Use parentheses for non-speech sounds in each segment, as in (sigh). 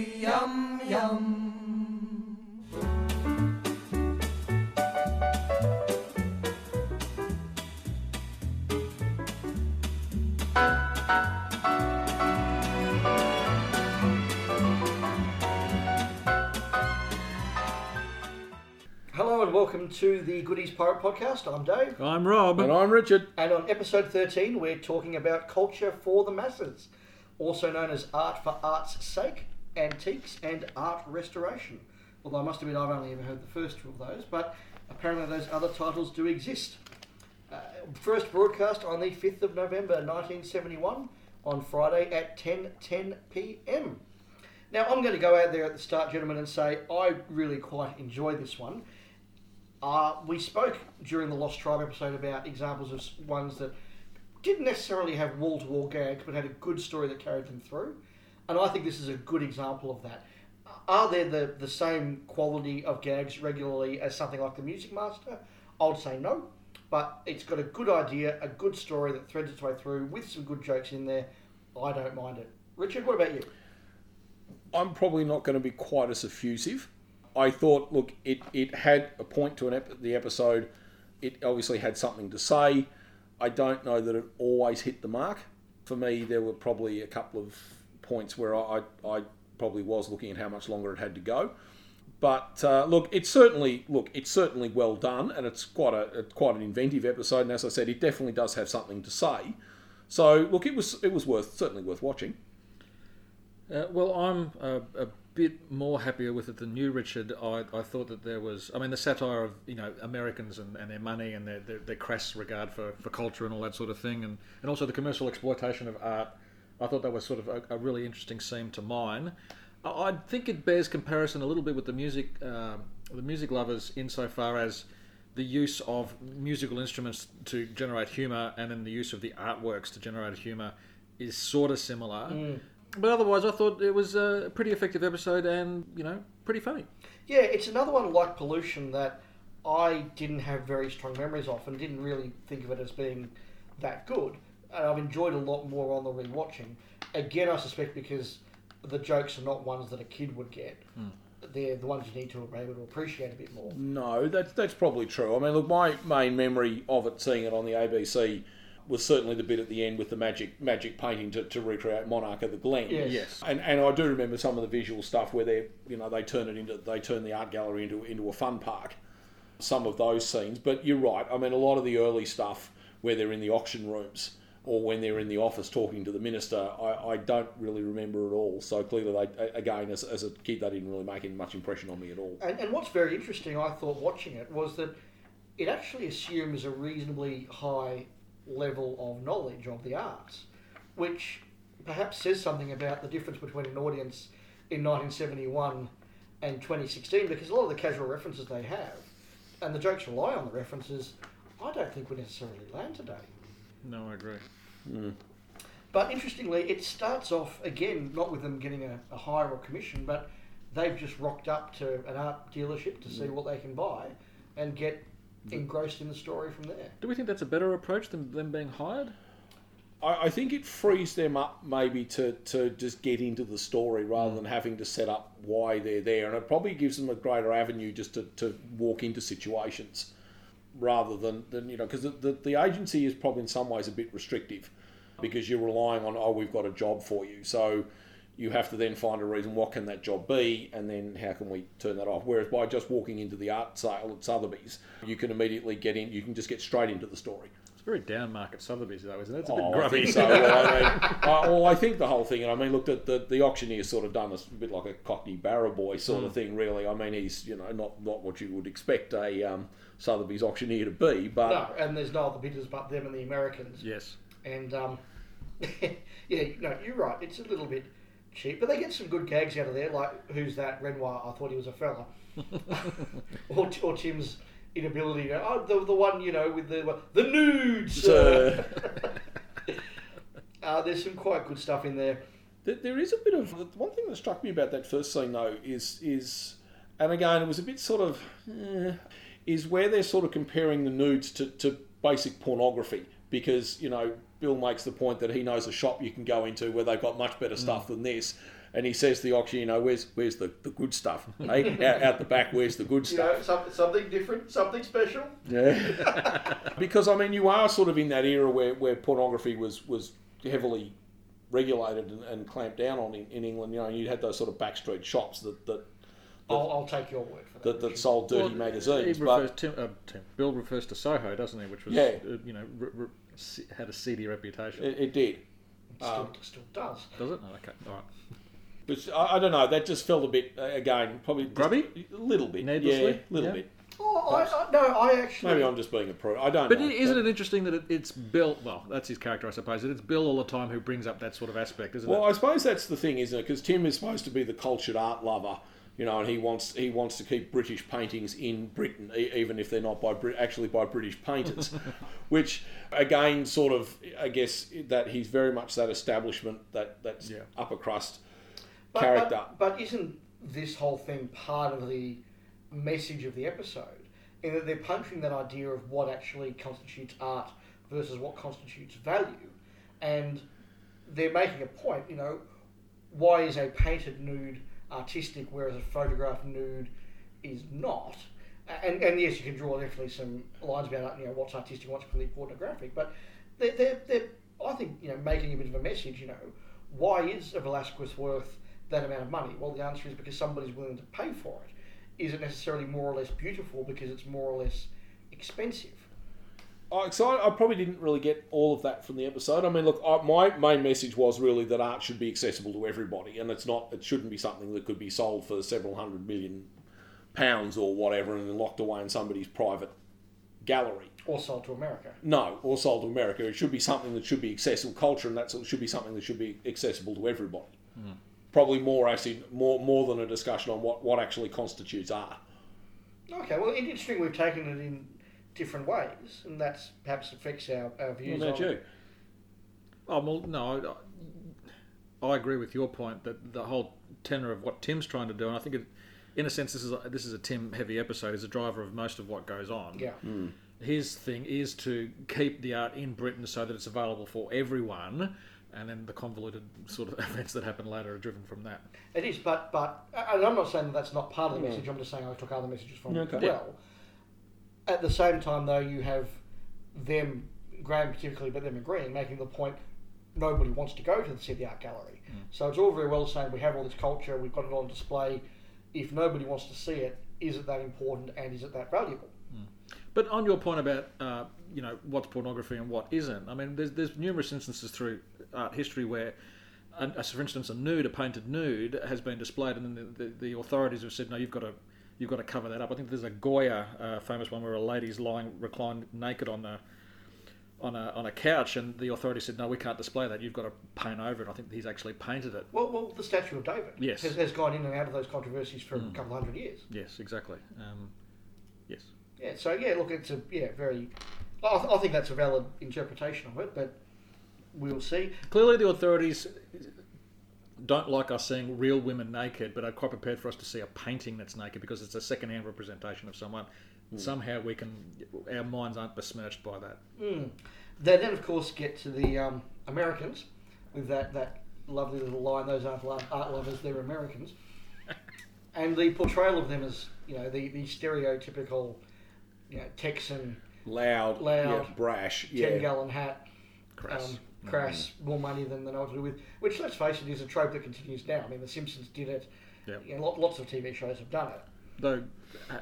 gravy, yum yum. Hello and welcome to the Goodies Pirate Podcast. I'm Dave, I'm Rob. And I'm Richard. and on episode 13, we're talking about culture for the masses, also known as art for art's sake, antiques, and art restoration. Although I must admit, I've only ever heard the first two of those, but apparently those other titles do exist. Uh, first broadcast on the 5th of November 1971 on Friday at 10:10 p.m. Now I'm going to go out there at the start, gentlemen, and say I really quite enjoy this one. Uh, we spoke during the Lost Tribe episode about examples of ones that didn't necessarily have wall-to-wall gags, but had a good story that carried them through, and I think this is a good example of that. Are there the, the same quality of gags regularly as something like The Music Master? I would say no, but it's got a good idea, a good story that threads its way through with some good jokes in there. I don't mind it. Richard, what about you? I'm probably not going to be quite as effusive. I thought, look, it, it had a point to an ep- the episode. It obviously had something to say. I don't know that it always hit the mark. For me, there were probably a couple of points where I, I probably was looking at how much longer it had to go. But uh, look, it's certainly look, it's certainly well done, and it's quite a quite an inventive episode. And as I said, it definitely does have something to say. So look, it was it was worth certainly worth watching. Uh, well, I'm a, a bit more happier with it than you, Richard. I, I thought that there was, I mean, the satire of you know Americans and, and their money and their, their, their crass regard for, for culture and all that sort of thing, and, and also the commercial exploitation of art. I thought that was sort of a, a really interesting scene to mine. I, I think it bears comparison a little bit with the music, uh, the music lovers, insofar as the use of musical instruments to generate humour and then the use of the artworks to generate humour is sort of similar. But otherwise, I thought it was a pretty effective episode and, you know, pretty funny. Yeah, it's another one like Pollution that I didn't have very strong memories of and didn't really think of it as being that good. And I've enjoyed a lot more on the rewatching. Again, I suspect because the jokes are not ones that a kid would get. Hmm. They're the ones you need to be able to appreciate a bit more. No, that's that's probably true. I mean, look, my main memory of it, seeing it on the ABC, was certainly the bit at the end with the magic magic painting to, to recreate Monarch of the Glen. Yes. Yes. And and I do remember some of the visual stuff where they you know they turn it into they turn the art gallery into into a fun park. Some of those scenes, but you're right. I mean, a lot of the early stuff where they're in the auction rooms or when they're in the office talking to the minister, I, I don't really remember at all. So clearly, they again as, as a kid, they didn't really make any much impression on me at all. And, and what's very interesting, I thought, watching it, was that it actually assumes a reasonably high level of knowledge of the arts, which perhaps says something about the difference between an audience in 1971 and 2016, because a lot of the casual references they have, and the jokes rely on the references, I don't think would necessarily land today. No, I agree. Hmm. But interestingly, it starts off again not with them getting a, a hire or commission, but they've just rocked up to an art dealership to see hmm. what they can buy and get engrossed in the story from there. Do we think that's a better approach than them being hired? I, I think it frees them up maybe to, to just get into the story rather hmm. than having to set up why they're there. And it probably gives them a greater avenue just to, to walk into situations rather than, than you know, because the, the, the agency is probably in some ways a bit restrictive because you're relying on, oh, we've got a job for you. So you have to then find a reason what can that job be and then how can we turn that off. Whereas by just walking into the art sale at Sotheby's, you can immediately get in, you can just get straight into the story. It's very down market Sotheby's, though, isn't it? It's a bit Oh, grubby. think so. Well, I, mean, I, well, I think the whole thing, and I mean, look, the, the, the auctioneer's sort of done this a bit like a Cockney Barrow boy sort of thing, really. I mean, he's, you know, not, not what you would expect a um, Sotheby's auctioneer to be, but No, and there's no other bidders but them and the Americans. yes. And um, (laughs) yeah, no, you're right. It's a little bit cheap, but they get some good gags out of there. Like, who's that Renoir? I thought he was a fella. (laughs) or, or Tim's inability to. Oh, the, the one you know with the the nudes. Uh, (laughs) uh, there's some quite good stuff in there. There- There is a bit of one thing that struck me about that first scene though is is, and again it was a bit sort of, eh, is where they're sort of comparing the nudes to, to basic pornography because you know Bill makes the point that he knows a shop you can go into where they've got much better stuff than this. And he says to the auction, you know, where's where's the, the good stuff? Hey, (laughs) out, out the back, where's the good You stuff? know, some, something different, something special. Yeah. (laughs) because I mean, you are sort of in that era where, where pornography was was heavily regulated and, and clamped down on in, in England. You know, you had those sort of backstreet shops that that, I'll, I'll take your word for that. that, that sold dirty Well, magazines. He But refers, Tim, uh, Tim, Bill refers to Soho, doesn't he? Which was, Yeah. uh, you know, r- r- se- had a seedy reputation. it, it did. Still, um, still does. Does it? Oh, okay, all right. But I, I don't know. That just felt a bit uh, again, probably Grubby? a little bit, Needlessly? yeah, a little Yeah. bit. Oh, I, I, no, I actually. Maybe I'm just being a pro. I don't But know. isn't it interesting that it, it's Bill? Well, that's his character, I suppose. That it's Bill all the time who brings up that sort of aspect, isn't Well, it? I suppose that's the thing, isn't it? Because Tim is supposed to be the cultured art lover, you know, and he wants he wants to keep British paintings in Britain, e- even if they're not by Brit- actually by British painters. (laughs) Which again, sort of, I guess that he's very much that establishment, that that's Yeah. upper crust But, character. But, but isn't this whole thing part of the message of the episode? In that they're punching that idea of what actually constitutes art versus what constitutes value. And they're making a point, you know, why is a painted nude artistic whereas a photographed nude is not? And, and yes, you can draw definitely some lines about you know what's artistic, what's clearly pornographic, but they're, they're, they're I think you know making a bit of a message. You know, why is a Velasquez worth that amount of money? Well, the answer is because somebody's willing to pay for it. Is it necessarily more or less beautiful because it's more or less expensive? I, so I, I probably didn't really get all of that from the episode. I mean, look, I, my main message was really that art should be accessible to everybody, and it's not. It shouldn't be something that could be sold for several hundred million pounds or whatever, and then locked away in somebody's private gallery. Or sold to America. No, or sold to America. It should be something that should be accessible. Culture and that sort should be something that should be accessible to everybody. Hmm. Probably more as in more more than a discussion on what, what actually constitutes art. Okay, well, interesting. We've taken it in different ways, and that's perhaps affects our, our views about on you? Oh, well, no, I, I agree with your point that the whole tenor of what Tim's trying to do, and I think, it, in a sense, this is a, this is a Tim heavy episode. Is a driver of most of what goes on. Yeah. Hmm. His thing is to keep the art in Britain so that it's available for everyone, and then the convoluted sort of (laughs) events that happen later are driven from that. It is, but but and I'm not saying that that's not part of the message. I'm just saying I took other messages from it Okay. as well. At the same time, though, you have them, Graeme particularly, but them agreeing, making the point nobody wants to go to the City Art Gallery. Mm. So it's all very well saying we have all this culture, we've got it on display. If nobody wants to see it, is it that important and is it that valuable? But on your point about uh, you know what's pornography and what isn't, I mean, there's there's numerous instances through art history where, a, a- for instance, a nude, a painted nude, has been displayed, and then the, the, the authorities have said, no, you've got to you've got to cover that up. I think there's a Goya uh, famous one where a lady's lying reclined naked on a on a on a couch, and the authorities said, no, we can't display that. You've got to paint over it. I think he's actually painted it. Well, well, the Statue of David Yes. has, has gone in and out of those controversies for a couple of hundred years. Yes, exactly. Um, yes. Yeah, so yeah, look, it's a yeah very. I, th- I think that's a valid interpretation of it, but we'll see. Clearly, the authorities don't like us seeing real women naked, but are quite prepared for us to see a painting that's naked because it's a second-hand representation of someone. Somehow, we can our minds aren't besmirched by that. Mm. They then, of course, get to the um, Americans with that, that lovely little line: "Those aren't lo- art lovers; they're Americans." (laughs) and the portrayal of them as you know the, the stereotypical, you know, Texan Loud, Loud. yeah, brash, ten yeah. gallon hat, Crass. um, crass, more money than they know what to do with. Which, let's face it, is a trope that continues now. I mean, The Simpsons did it. Yeah. You know, lots of TV shows have done it. Though,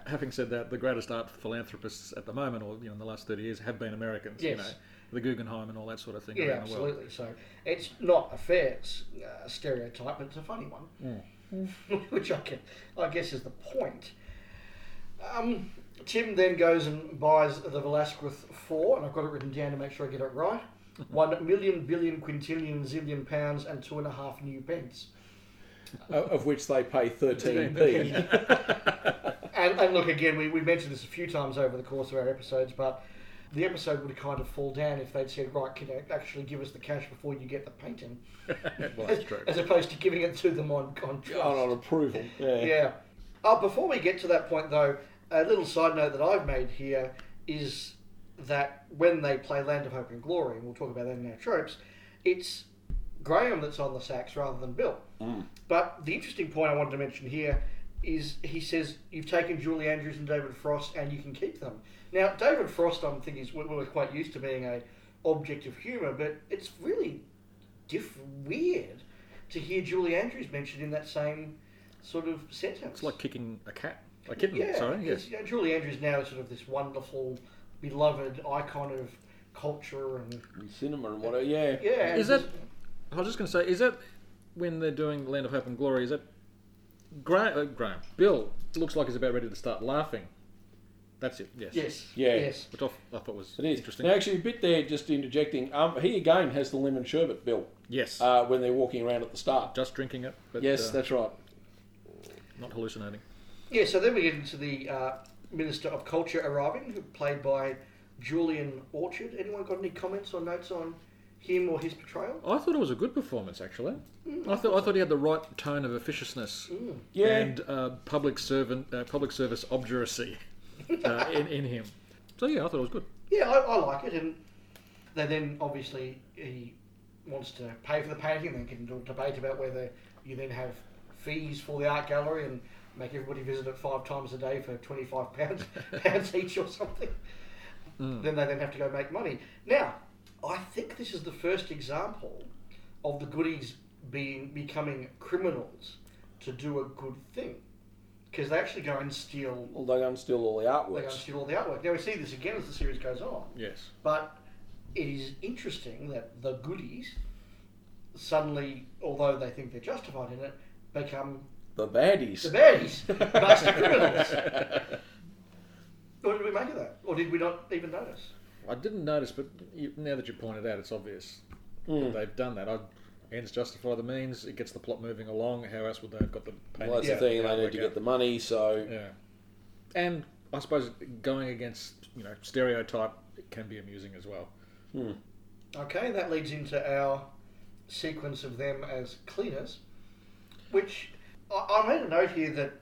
having said that, the greatest art philanthropists at the moment, or you know, in the last thirty years, have been Americans. You Yes. know, the Guggenheim and all that sort of thing Yeah, around the world. absolutely. So it's not a fair uh, stereotype, but it's a funny one, (laughs) which I, can, I guess is the point. Um, Tim then goes and buys the Velasquez four, and I've got it written down to make sure I get it right. (laughs) One million billion quintillion zillion pounds and two and a half new pence. of which they pay 13p. (laughs) And, and look, again, we, we mentioned this a few times over the course of our episodes, but the episode would kind of fall down if they'd said, right, can you actually give us the cash before you get the painting? (laughs) well, as, that's true. as opposed to giving it to them on, on trust. on, on approval. Yeah. Yeah. Oh, before we get to that point, though, a little side note that I've made here is that when they play Land of Hope and Glory, and we'll talk about that in our tropes, it's Graeme that's on the sax rather than Bill. Mm. But the interesting point I wanted to mention here is he says you've taken Julie Andrews and David Frost and you can keep them. Now David Frost, I'm thinking is we- we're quite used to being a object of humour, but it's really diff- weird to hear Julie Andrews mentioned in that same sort of sentence. It's like kicking a cat. A kitten, yeah, sorry. Yes. because, you know, Julie Andrews now is sort of this wonderful, beloved icon of culture and Cinema and whatever. Yeah. yeah. Is and that? I was just going to say, is that when they're doing Land of Hope and Glory? Is that Graeme? Uh, Graeme. Bill looks like he's about ready to start laughing. That's it. Yes. Yes. Yeah. Yes. Which I, I thought was It is. interesting. Now, actually, a bit there, just interjecting. Um, he again has the lemon sherbet bill yes. uh, when they're walking around at the start. just drinking it, but yes, uh, that's right. not hallucinating. Yeah, so then we get into the uh, Minister of Culture arriving, who- played by Julian Orchard. Anyone got any comments or notes on him or his portrayal? I thought it was a good performance, actually. I thought I thought he had the right tone of officiousness Mm. Yeah. and uh, public servant, uh, public service obduracy (laughs) uh, in, in him. So yeah, I thought it was good. Yeah, I, I like it, and they then obviously he wants to pay for the painting, and then get into a debate about whether you then have fees for the art gallery and make everybody visit it five times a day for twenty five (laughs) pounds pounds each or something. Mm. Then they then have to go make money. Now, I think this is the first example of the goodies being becoming criminals to do a good thing. Because they actually go and steal Well, they go and steal all the they go and steal all the artwork. Now we see this again as the series goes on. Yes. But it is interesting that the goodies suddenly, although they think they're justified in it, become The baddies. the baddies, master criminals. (laughs) What did we make of that? Or did we not even notice? I didn't notice, but you, now that you pointed out, it's obvious Mm. that they've done that. I, ends justify the means. It gets the plot moving along. How else would they have got the painting? Well, that's Yeah. the thing, Yeah, they need work to out. get the money, so Yeah, and I suppose going against you know stereotype can be amusing as well. Okay, that leads into our sequence of them as cleaners, which I, I made a note here that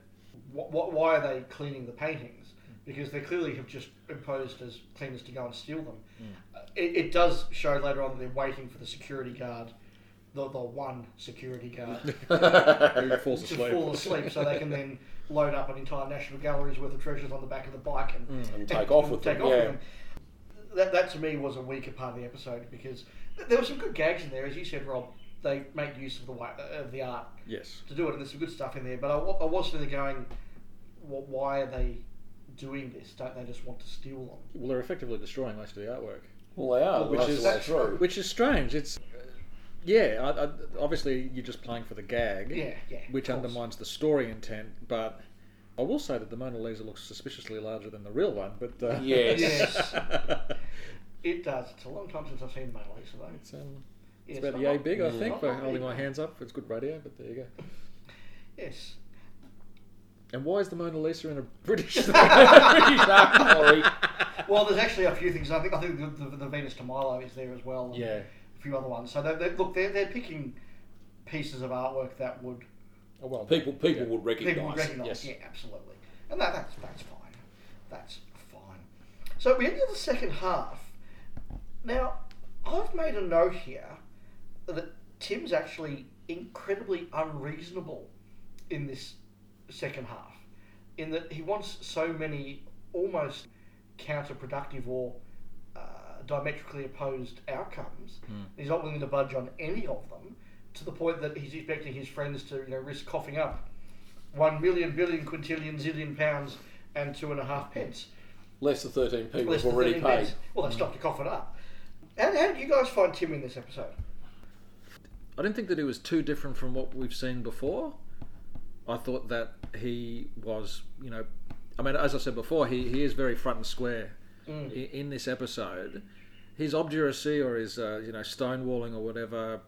wh- wh- why are they cleaning the paintings? Because they clearly have just imposed as cleaners to go and steal them. Uh, it, it does show later on that they're waiting for the security guard, the, the one security guard, (laughs) to asleep? fall asleep so they can then load up an entire National Gallery's worth of treasures on the back of the bike and, and take off with take them. off Yeah. with them. That, that to me was a weaker part of the episode because there were some good gags in there, as you said, Rob. They make use of the wa- uh, of the art Yes. to do it, and there's some good stuff in there. But I, wa- I was sitting there going, "Wh- why are they doing this? Don't they just want to steal them? Well, they're effectively destroying most of the artwork, Well, they are. Which which is is- the way through. which is strange. It's yeah, I, I, obviously you're just playing for the gag, Yeah, yeah. of which course. undermines the story intent. But I will say that the Mona Lisa looks suspiciously larger than the real one. But uh, Yes. Yes. (laughs) It does. It's a long time since I've seen Mona Lisa, though. it's, um, Yeah, it's about the yay big, I think, not- for holding my hands up. It's good radio, but there you go. Yes. And why is the Mona Lisa in a (laughs) British? British art gallery. Well, there's actually a few things. I think I think the, the, the Venus de Milo is there as well. and yeah. A few other ones. So they, they, look, they're, they're picking pieces of artwork that would Oh, well, People, people Yeah. would recognise. people would recognise. Yes. Yeah, absolutely. And that, that's that's fine. That's fine. So we enter the second half. Now, I've made a note here that Tim's actually incredibly unreasonable in this second half, in that he wants so many almost counterproductive or uh, diametrically opposed outcomes. He's not willing to budge on any of them, to the point that he's expecting his friends to you know risk coughing up one million billion quintillion zillion pounds and two and a half pence. Less than 13 people have already paid. pence. Well, they stopped to cough it up. How, how did you guys find Tim in this episode? I didn't think that he was too different from what we've seen before. I thought that he was, you know, I mean, as I said before, he, he is very front and square Mm. in, in this episode. His obduracy or his, uh, you know, stonewalling or whatever,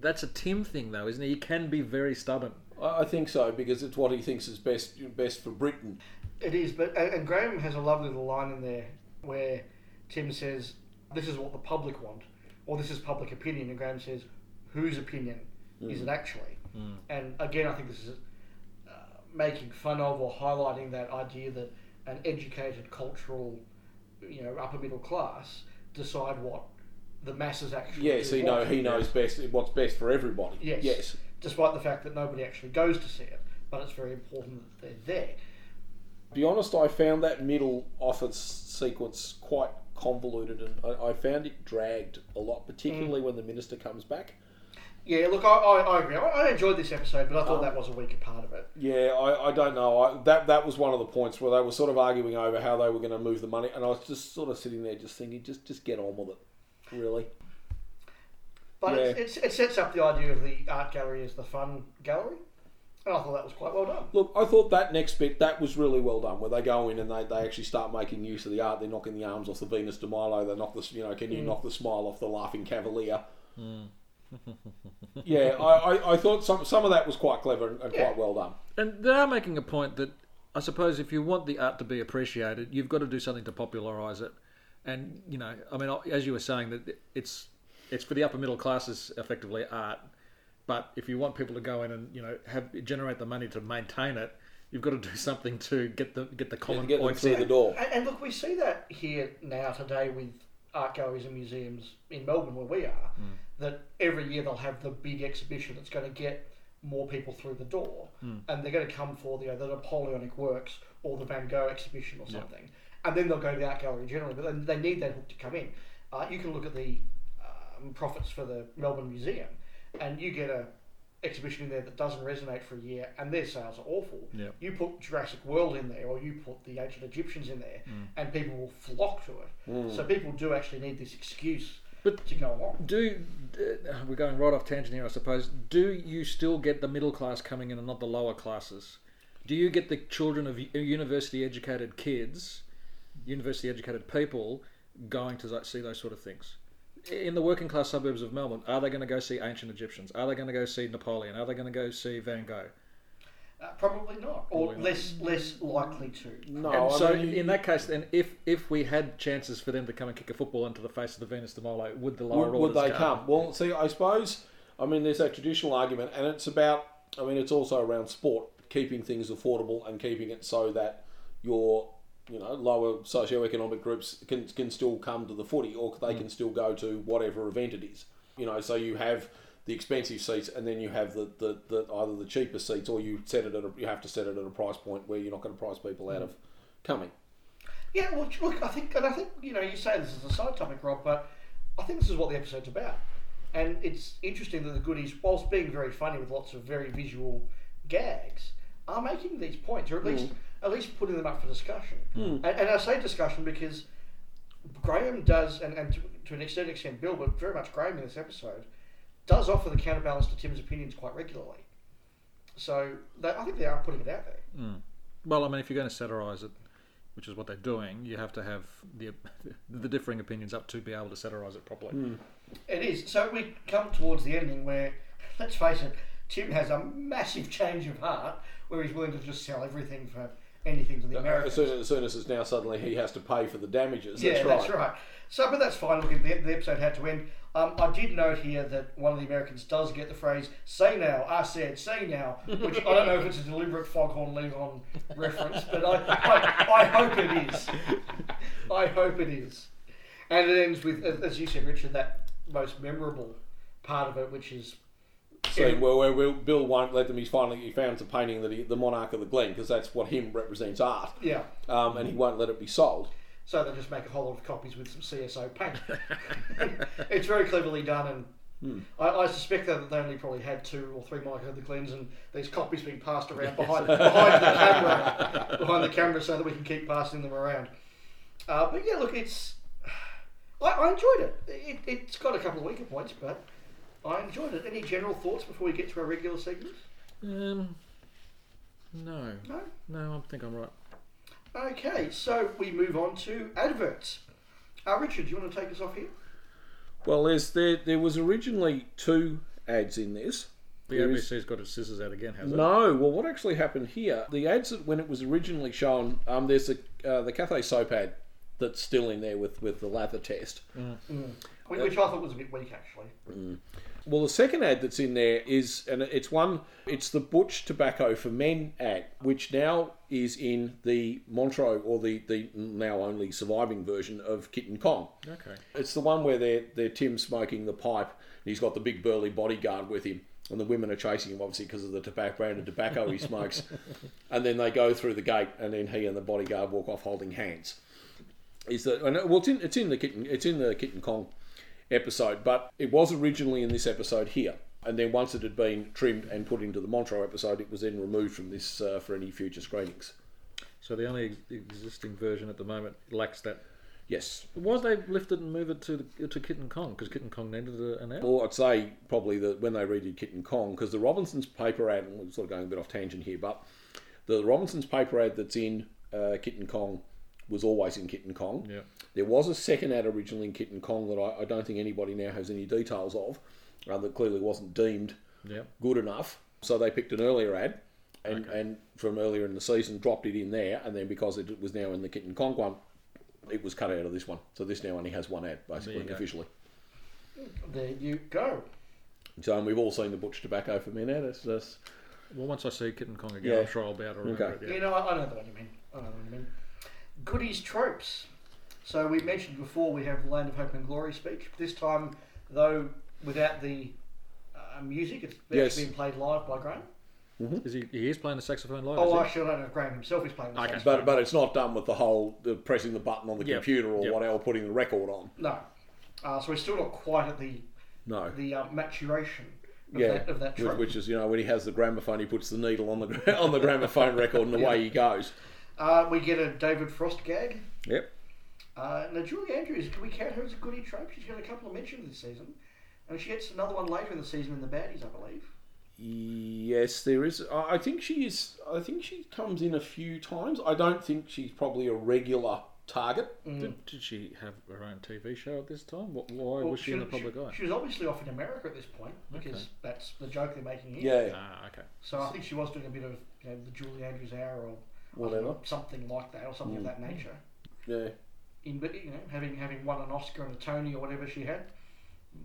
that's a Tim thing, though, isn't he? He can be very stubborn. I I think so because it's what he thinks is best best for Britain. It is, but and, and Graeme has a lovely little line in there where Tim says, "This is what the public want," or "This is public opinion," and Graeme says, "Whose opinion hmm. is it actually?" Hmm. And again, I think this is uh, making fun of or highlighting that idea that an educated cultural you know, upper middle class decide what the masses actually. Yes, do he know he knows best what's best for everybody. Yes. Yes. Despite the fact that nobody actually goes to see it, but it's very important that they're there. To be honest, I found that middle office sequence quite convoluted, and I, I found it dragged a lot, particularly hmm. when the minister comes back. Yeah, look, I, I, I agree. I, I enjoyed this episode, but I thought Um, that was a weaker part of it. Yeah, I, I don't know. I, that that was one of the points where they were sort of arguing over how they were going to move the money, and I was just sort of sitting there, just thinking, just just get on with it, really. But Yeah. it's, it's, it sets up the idea of the art gallery as the fun gallery, and I thought that was quite well done. Look, I thought that next bit that was really well done, where they go in and they, they actually start making use of the art. They're knocking the arms off the Venus de Milo. They knock the you know, can you knock the smile off the laughing cavalier? Yeah, I, I, I thought some some of that was quite clever and, and Yeah. quite well done. And they are making a point that I suppose if you want the art to be appreciated, you've got to do something to popularise it. And you know, I mean, as you were saying, that it's it's for the upper middle classes, effectively art. But if you want people to go in and you know have generate the money to maintain it, you've got to do (laughs) something to get the get the common to get them points through the door. And, and look, we see that here now today with art galleries and museums in Melbourne, where we are, that every year they'll have the big exhibition that's going to get more people through the door, and they're going to come for the, you know, the Napoleonic works or the Van Gogh exhibition or something, and then they'll go to the art gallery generally. But then they need that hook to come in. Uh, you can look at the um, profits for the Melbourne Museum, and you get a exhibition in there that doesn't resonate for a year, and their sales are awful. Yeah. You put Jurassic World in there, or you put the ancient Egyptians in there, and people will flock to it. So people do actually need this excuse But- to go along. Do uh, we're going right off tangent here, I suppose. Do you still get the middle class coming in and not the lower classes? Do you get the children of university educated kids, university educated people, going to see those sort of things? In the working class suburbs of Melbourne, are they going to go see ancient Egyptians? Are they going to go see Napoleon? Are they going to go see Van Gogh? Uh, probably not, or Probably not. less less likely to. No, And I so, mean, in that case, then, if if we had chances for them to come and kick a football into the face of the Venus de Milo, would the lower would, would orders they come? come? Well, see, I suppose, I mean, there's that traditional argument, and it's about, I mean, it's also around sport, keeping things affordable and keeping it so that your, you know, lower socioeconomic groups can, can still come to the footy or they mm. can still go to whatever event it is. You know, so you have the expensive seats and then you have the, the, the either the cheaper seats or you set it at a, you have to set it at a price point where you're not going to price people out mm. of coming. Yeah, well, look, I think, and I think you know, you say this is a side topic, Rob, but I think this is what the episode's about, and it's interesting that the goodies, whilst being very funny with lots of very visual gags, are making these points, or at least mm. At least putting them up for discussion. Hmm. And, and I say discussion because Graeme does, and, and to, to an extent, extent Bill, but very much Graeme in this episode, does offer the counterbalance to Tim's opinions quite regularly. So they, I think they are putting it out there. Hmm. Well, I mean, if you're going to satirise it, which is what they're doing, you have to have the (laughs) the differing opinions up to be able to satirise it properly. Hmm. It is. So we come towards the ending where, let's face it, Tim has a massive change of heart where he's willing to just sell everything for anything to the As Americans. soon, as soon as it's now suddenly he has to pay for the damages. yeah, that's right. that's right. So, but that's fine. Look, the, the episode had to end. Um, I did note here that one of the Americans does get the phrase "say now," I said "say now," which I don't know if it's a deliberate Foghorn Leghorn reference, but I, I, I hope it is. I hope it is. And it ends with, as as you said, Richard, that most memorable part of it, which is scene where, where Bill won't let them. He's finally he found a painting that he, the monarch of the Glen because that's what him represents art, yeah. um, and he won't let it be sold. So they just make a whole lot of copies with some CSO paint. (laughs) it's very cleverly done, and I, I suspect that they only probably had two or three Monarch of the Glens, and these copies being passed around (laughs) behind, behind the camera, behind the camera, so that we can keep passing them around. Uh, but yeah, look, it's I, I enjoyed it. it. It's got a couple of weaker points, but I enjoyed it. Any general thoughts before we get to our regular segments? Um, no, No. no, I think I'm right. Okay, so we move on to adverts. Uh, Richard, do you want to take us off here? Well, there's there there was originally two ads in this. The There is- ABC's got its scissors out again, hasn't it? No, well, what actually happened here? The ads that when it was originally shown, um, there's the uh, the Cathay soap ad that's still in there with with the lather test. Which which I thought was a bit weak, actually. Well, the second ad that's in there is, and it's one, it's the Butch Tobacco for Men ad, which now is in the Montreux or the, the now only surviving version of Kitten Kong. Okay. It's the one where they're, they're Tim smoking the pipe, and he's got the big burly bodyguard with him, and the women are chasing him obviously because of the tobacco brand of tobacco he smokes. (laughs) and then they go through the gate, and then he and the bodyguard walk off holding hands. Is that and well? It's in it's in the kitten it's in the Kitten Kong episode, but it was originally in this episode here. And then once it had been trimmed and put into the Montreux episode, it was then removed from this uh, for any future screenings. So the only ex- existing version at the moment lacks that. Yes. Why they lift it and move it to the, to Kitten Kong? Because Kitten Kong needed an ad. Well, I'd say probably that when they redid Kitten Kong, because the Robinsons paper ad, and we're sort of going a bit off tangent here, but the Robinsons paper ad that's in uh, Kitten Kong was always in Kitten Kong. Yeah. There was a second ad originally in Kitten Kong that I, I don't think anybody now has any details of, uh, that clearly wasn't deemed Yeah. good enough. So they picked an earlier ad, and, and from earlier in the season dropped it in there, and then because it was now in the Kitten Kong one, it was cut out of this one. So this now only has one ad, basically, go. officially. There you go. So and we've all seen the Butch Tobacco for Men ad. It's just, Well, once I see Kitten Kong again, Yeah. I'm sure I'll be able to remember Okay. it. Yeah. You know, I, I know the one you mean. I know the one you mean. Goodies tropes. So we mentioned before we have the Land of Hope and Glory speech. This time, though, without the uh, music, it's Yes. actually being played live by Graeme. Is he? He is playing the saxophone live. Oh, actually, I don't know if Graeme himself is playing the Okay. saxophone. but but it's not done with the whole the pressing the button on the Yep. computer or Yep. whatever, putting the record on. No. Uh, so we're still not quite at the No. the uh, maturation of, yeah, that, of that which, which is you know when he has the gramophone, he puts the needle on the (laughs) on the gramophone record, and away he goes. Uh, we get a David Frost gag. Yep. Uh, now, Julie Andrews, can we count her as a goody trope? She's got a couple of mentions this season. And she gets another one later in the season in the baddies, I believe. Yes, there is. I I think she is. I think she comes in a few times. I don't think she's probably a regular target. Did, did she have her own TV show at this time? What, why Well, was she in the public eye? She was obviously off in America at this point because Okay. that's the joke they're making here. Yeah. Ah, okay. So I think she was doing a bit of you know, the Julie Andrews hour or Whatever. something like that or something of that nature. Yeah. In but you know having having won an Oscar and a Tony or whatever she had,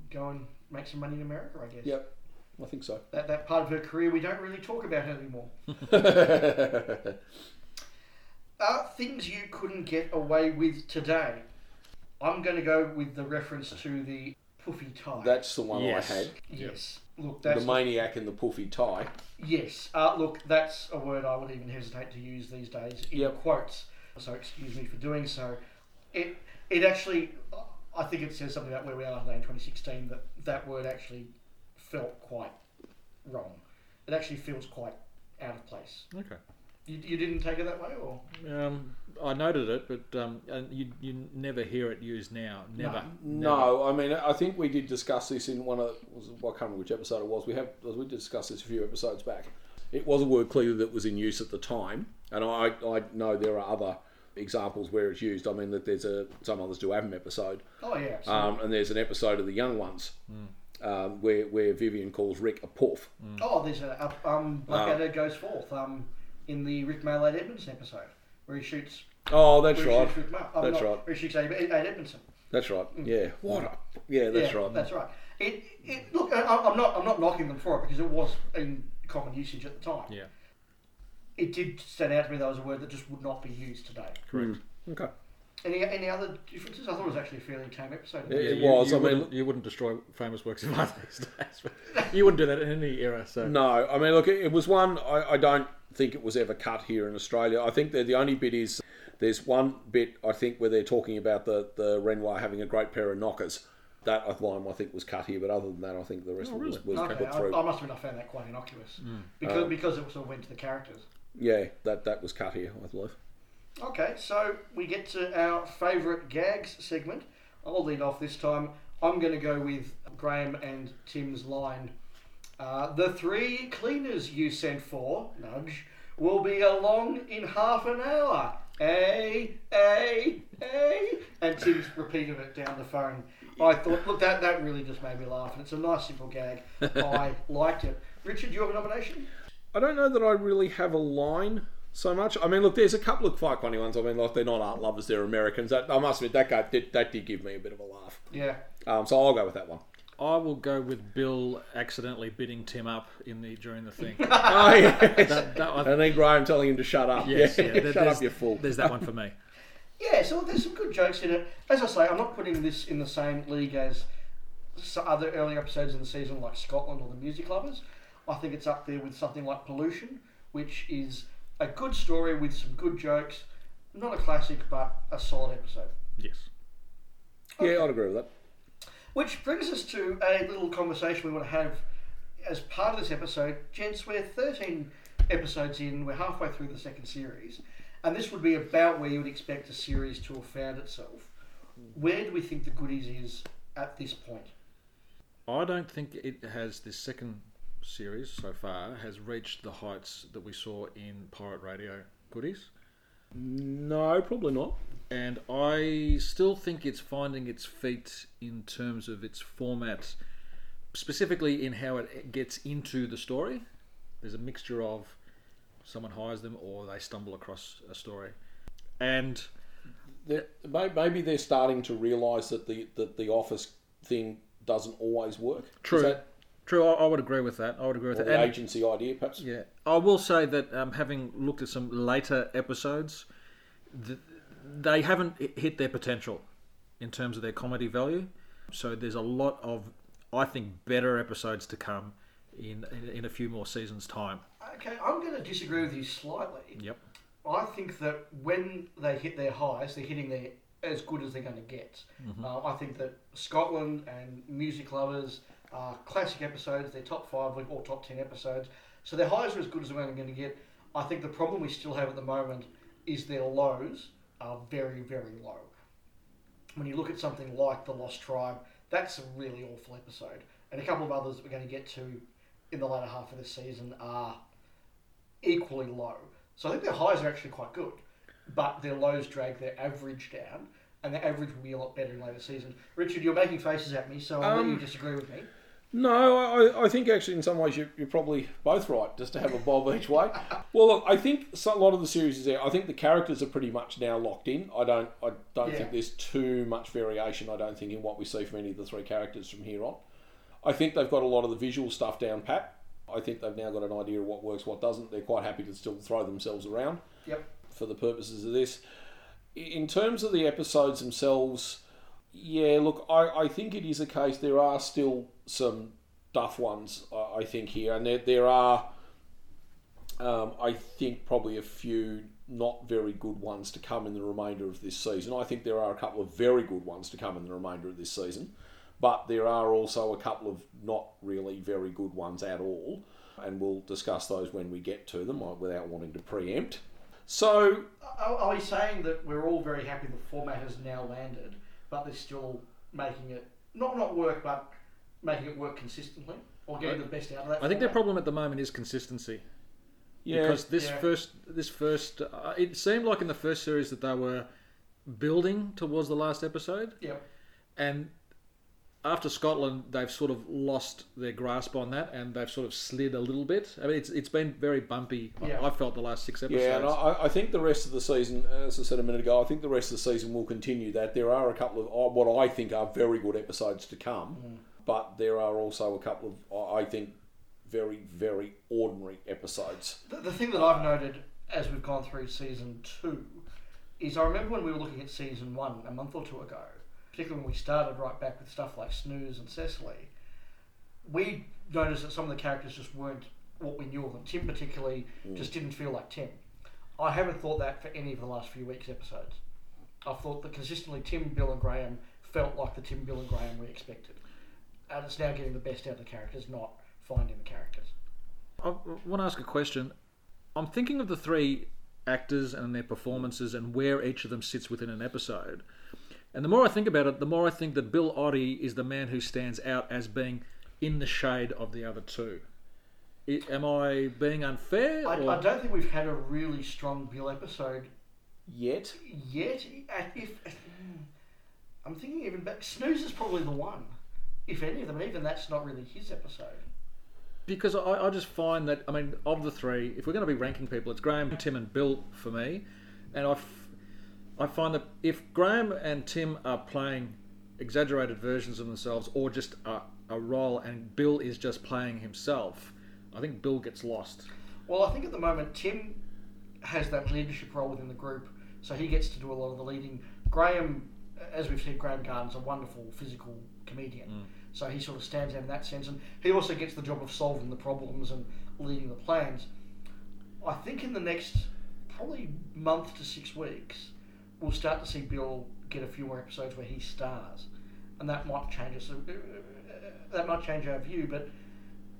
go and make some money in America. I guess. Yep. I think so. That that part of her career we don't really talk about anymore. (laughs) (laughs) Uh, things you couldn't get away with today. I'm going to go with the reference to the puffy tie. That's the one Yes. I had. yes. Look, that's the maniac in the puffy tie. yes. Uh, look, that's a word I would even hesitate to use these days in Yep. quotes. So excuse me for doing so. It it actually, I think it says something about where we are today in 2016 that that word actually felt quite wrong. It actually feels quite out of place. Okay. You, you didn't take it that way, or Um, I noted it, but um, and you you never hear it used now. Never. No, I mean, I think we did discuss this in one of was, well, I can't remember which episode it was. We have we discussed this a few episodes back. It was a word clearly that was in use at the time, and I I know there are other examples where it's used. I mean that there's a some others do have an episode, oh yeah, um, and there's an episode of the Young Ones um, where where Vivian calls Rick a puff. Oh, there's a, a um, Blackadder goes forth um, in the Rik Mayall at Edmondson episode where he shoots. Oh, that's right. shoots Rik Mayall. Oh, That's not- right. Where he shoots Ed, Ed Edmondson. That's right. Yeah. What? A, yeah, that's yeah, right. That's right. It, it, look, I, I'm not I'm not knocking them for it because it was in common usage at the time. Yeah. It did stand out to me that was a word that just would not be used today. Correct. Okay. Any any other differences? I thought it was actually a fairly tame episode. Yeah. It you, was, You I mean- wouldn't, you wouldn't destroy famous works of art these days. (laughs) You wouldn't do that in any era. So No, I mean, look, it it was one. I, I don't think it was ever cut here in Australia. I think that the only bit is there's one bit I think where they're talking about the the Renoir having a great pair of knockers. That line I think was cut here, but other than that, I think the rest Oh, of it was, was Okay, put I, through. I must admit I found that quite innocuous Hmm. because Um, because it sort of went to the characters. Yeah, that that was cut here, I believe. Okay, so we get to our favourite gags segment. I'll lead off this time. I'm going to go with Graeme and Tim's line. Uh, the three cleaners you sent for, nudge, will be along in half an hour. A, A, A. And Tim's repeated it down the phone. I thought, look, that, that really just made me laugh. And it's a nice, simple gag. (laughs) I liked it. Richard, do you have a nomination? I don't know that I really have a line so much. I mean, look, there's a couple of quite funny ones. I mean, like they're not art lovers; they're Americans. That I must admit, that guy did, that did give me a bit of a laugh. Yeah. Um, so I'll go with that one. I will go with Bill accidentally bidding Tim up in the during the thing. (laughs) oh, (laughs) yes. that, that, I, and then Graeme telling him to shut up. yes, yeah, yeah, there- (laughs) shut there's, up, you fool. There's that one for me. Yeah, so there's some good jokes in it. As I say, I'm not putting this in the same league as some other early episodes in the season, like Scotland or the Music Lovers. I think it's up there with something like Pollution, which is a good story with some good jokes. Not a classic, but a solid episode. Yes. Yeah, I'd agree with that. Which brings us to a little conversation we want to have as part of this episode. Gents, we're 13 episodes in, we're halfway through the second series, and this would be about where you would expect a series to have found itself. Where do we think the goodies is at this point? I don't think it has this second series so far has reached the heights that we saw in Pirate Radio goodies. No, probably not. and I still think it's finding its feet in terms of its format, specifically in how it gets into the story. There's a mixture of someone hires them or they stumble across a story, and They're- Maybe they're starting to realise that the that the office thing doesn't always work. Is true, that- true. I, I would agree with that. I would agree with or that. the And- agency idea, perhaps. Yeah, I will say that um, having looked at some later episodes, th- they haven't hit their potential in terms of their comedy value. So there's a lot of, I think, better episodes to come in in, in a few more seasons' time. Okay, I'm going to disagree with you slightly. Yep. I think that when they hit their highs, they're hitting their as good as they're going to get. Uh, I think that Scotland and Music Lovers are classic episodes. They're top five or top ten episodes. So their highs are as good as they're going to get. I think the problem we still have at the moment is their lows are very, very low. When you look at something like The Lost Tribe, that's a really awful episode. And a couple of others that we're going to get to in the latter half of this season are equally low. So I think their highs are actually quite good, but their lows drag their average down, and their average will be a lot better in later seasons. Richard, you're making faces at me, so let you Um, disagree with me. No, I, I think actually in some ways you're, you're probably both right, just to have a bob each way. (laughs) Well, look, I think a lot of the series is there. I think the characters are pretty much now locked in. I don't, I don't Yeah. think there's too much variation. I don't think in what we see from any of the three characters from here on. I think they've got a lot of the visual stuff down pat. I think they've now got an idea of what works, what doesn't. They're quite happy to still throw themselves around Yep. for the purposes of this. In terms of the episodes themselves, yeah, look, I, I think it is a case there are still some duff ones, I, I think, here, and there, there are, um, I think, probably a few not very good ones to come in the remainder of this season. I think there are a couple of very good ones to come in the remainder of this season, but there are also a couple of not really very good ones at all, and we'll discuss those when we get to them uh, without wanting to preempt. So, Are, are we saying that we're all very happy the format has now landed, but they're still making it not not work, but making it work consistently, or getting the best out of that? I think their problem at the moment is consistency. yeah, because this Yeah. first this first uh, it seemed like in the first series that they were building towards the last episode Yep. and after Scotland they've sort of lost their grasp on that and they've sort of slid a little bit I mean it's it's been very bumpy I- Yeah. I felt the last six episodes Yeah, and I, I think the rest of the season, uh, as I said a minute ago, I think the rest of the season will continue that. There are a couple of uh, what I think are very good episodes to come, mm. but there are also a couple of, uh, I think, very, very ordinary episodes. The, the thing that I've noted as we've gone through season two is I remember when we were looking at season one a month or two ago, particularly when we started right back with stuff like Snooze and Cecily, we noticed that some of the characters just weren't what we knew of them. Tim, particularly, mm. just didn't feel like Tim. I haven't thought that for any of the last few weeks' episodes. I've thought that consistently Tim, Bill, and Graeme felt like the Tim, Bill, and Graeme we expected. And it's now getting the best out of the characters, not finding the characters. I want to ask a question I'm thinking of the three actors and their performances and where each of them sits within an episode and the more I think about it the more I think that Bill Oddie is the man who stands out as being in the shade of the other two I- am I being unfair I, I don't think we've had a really strong Bill episode Yet, yet. At- If (sighs) I'm thinking even back, Snooze is probably the one, if any of them. And even that's not really his episode. because I, I just find that I mean of the three, if we're going to be ranking people, it's Graeme, Tim, and Bill for me, and I, f- I find that if Graeme and Tim are playing exaggerated versions of themselves or just are, a role and Bill is just playing himself, I think Bill gets lost. Well, I think at the moment Tim has that leadership role within the group, so he gets to do a lot of the leading. Graeme, as we've said, Graeme Garden's a wonderful physical comedian, mm. so he sort of stands out in that sense, and he also gets the job of solving the problems and leading the plans. I think in the next probably month to six weeks, we'll start to see Bill get a few more episodes where he stars, and that might change us. Uh, uh, uh, That might change our view, but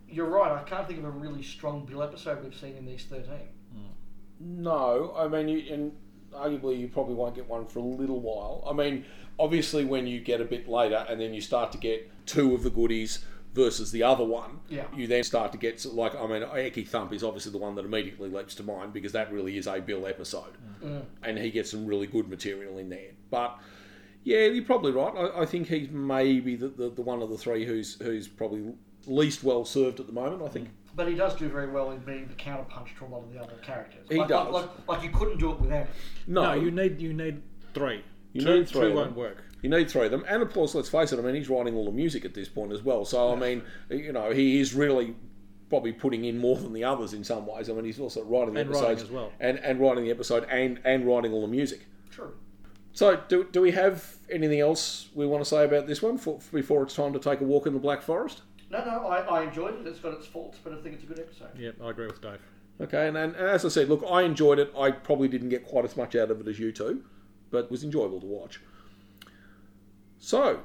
you're right. I can't think of a really strong Bill episode we've seen in these thirteen. Hmm. No, I mean, you, and arguably you probably won't get one for a little while. I mean, obviously when you get a bit later and then you start to get two of the goodies versus the other one, Yeah. you then start to get sort like I mean, Ecky Thump is obviously the one that immediately leaps to mind because that really is a Bill episode, mm. and he gets some really good material in there. But yeah, you're probably right. I, I think he's maybe the, the, the one of the three who's who's probably least well served at the moment. I think. But he does do very well in being the counterpunch to a lot of the other characters. He like, does. Like, like, like you couldn't do it without him. No, No, you need you need three. You two, need three two won't them. work. You need three of them, and of course, let's face it. I mean, he's writing all the music at this point as well. So I mean, you know, he is really probably putting in more than the others in some ways. I mean, he's also writing the And writing episodes as well. and and writing the episode and and writing all the music. True. So, do, do we have anything else we want to say about this one for, before it's time to take a walk in the Black Forest? No, no, I, I enjoyed it. It's got its faults, but I think it's a good episode. Yep, I agree with Dave. Okay, and, and as I said, look, I enjoyed it. I probably didn't get quite as much out of it as you two, but was enjoyable to watch. So,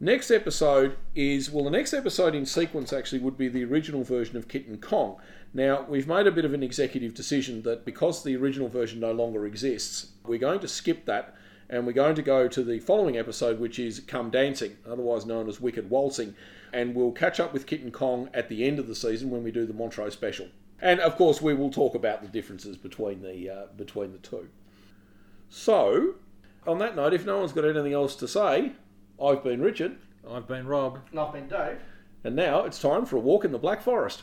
next episode is well, the next episode in sequence actually would be the original version of Kitten Kong. Now, we've made a bit of an executive decision that because the original version no longer exists, we're going to skip that and we're going to go to the following episode, which is Come Dancing, otherwise known as Wicked Waltzing, and we'll catch up with Kitten Kong at the end of the season when we do the Montreux special. And of course, we will talk about the differences between the uh, between the two. So, on that note, if no one's got anything else to say, I've been Richard, I've been Rob. And I've been Dave. and now it's time for a walk in the Black Forest.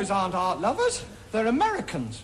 Those aren't art lovers. They're Americans.